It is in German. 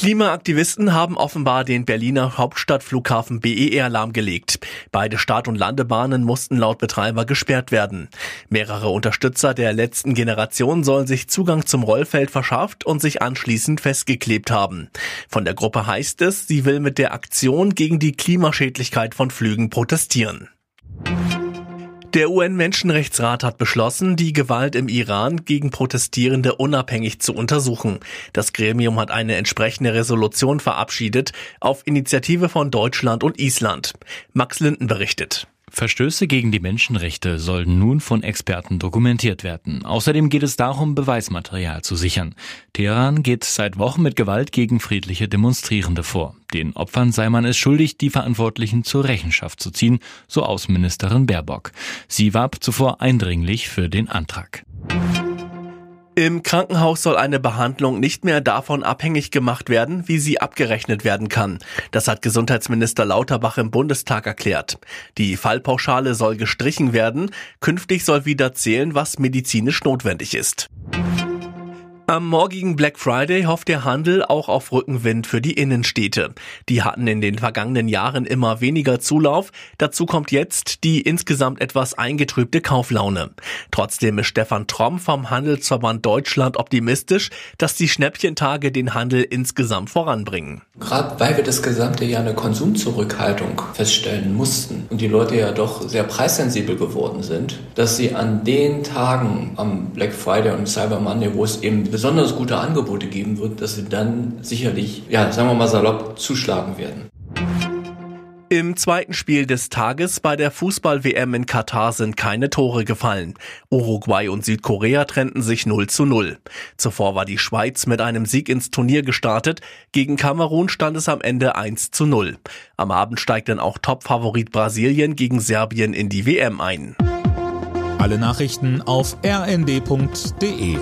Klimaaktivisten haben offenbar den Berliner Hauptstadtflughafen BER lahmgelegt. Beide Start- und Landebahnen mussten laut Betreiber gesperrt werden. Mehrere Unterstützer der letzten Generation sollen sich Zugang zum Rollfeld verschafft und sich anschließend festgeklebt haben. Von der Gruppe heißt es, sie will mit der Aktion gegen die Klimaschädlichkeit von Flügen protestieren. Der UN-Menschenrechtsrat hat beschlossen, die Gewalt im Iran gegen Protestierende unabhängig zu untersuchen. Das Gremium hat eine entsprechende Resolution verabschiedet auf Initiative von Deutschland und Island. Max Linden berichtet. Verstöße gegen die Menschenrechte sollen nun von Experten dokumentiert werden. Außerdem geht es darum, Beweismaterial zu sichern. Teheran geht seit Wochen mit Gewalt gegen friedliche Demonstrierende vor. Den Opfern sei man es schuldig, die Verantwortlichen zur Rechenschaft zu ziehen, so Außenministerin Baerbock. Sie warb zuvor eindringlich für den Antrag. Im Krankenhaus soll eine Behandlung nicht mehr davon abhängig gemacht werden, wie sie abgerechnet werden kann. Das hat Gesundheitsminister Lauterbach im Bundestag erklärt. Die Fallpauschale soll gestrichen werden. Künftig soll wieder zählen, was medizinisch notwendig ist. Am morgigen Black Friday hofft der Handel auch auf Rückenwind für die Innenstädte. Die hatten in den vergangenen Jahren immer weniger Zulauf. Dazu kommt jetzt die insgesamt etwas eingetrübte Kauflaune. Trotzdem ist Stefan Tromm vom Handelsverband Deutschland optimistisch, dass die Schnäppchentage den Handel insgesamt voranbringen. Gerade weil wir das gesamte Jahr eine Konsumzurückhaltung feststellen mussten und die Leute ja doch sehr preissensibel geworden sind, dass sie an den Tagen am Black Friday und Cyber Monday, wo es eben besonders gute Angebote geben wird, dass sie dann sicherlich, ja, sagen wir mal salopp, zuschlagen werden. Im zweiten Spiel des Tages bei der Fußball-WM in Katar sind keine Tore gefallen. Uruguay und Südkorea trennten sich 0 zu 0. Zuvor war die Schweiz mit einem Sieg ins Turnier gestartet. Gegen Kamerun stand es am Ende 1 zu 0. Am Abend steigt dann auch Topfavorit Brasilien gegen Serbien in die WM ein. Alle Nachrichten auf rnd.de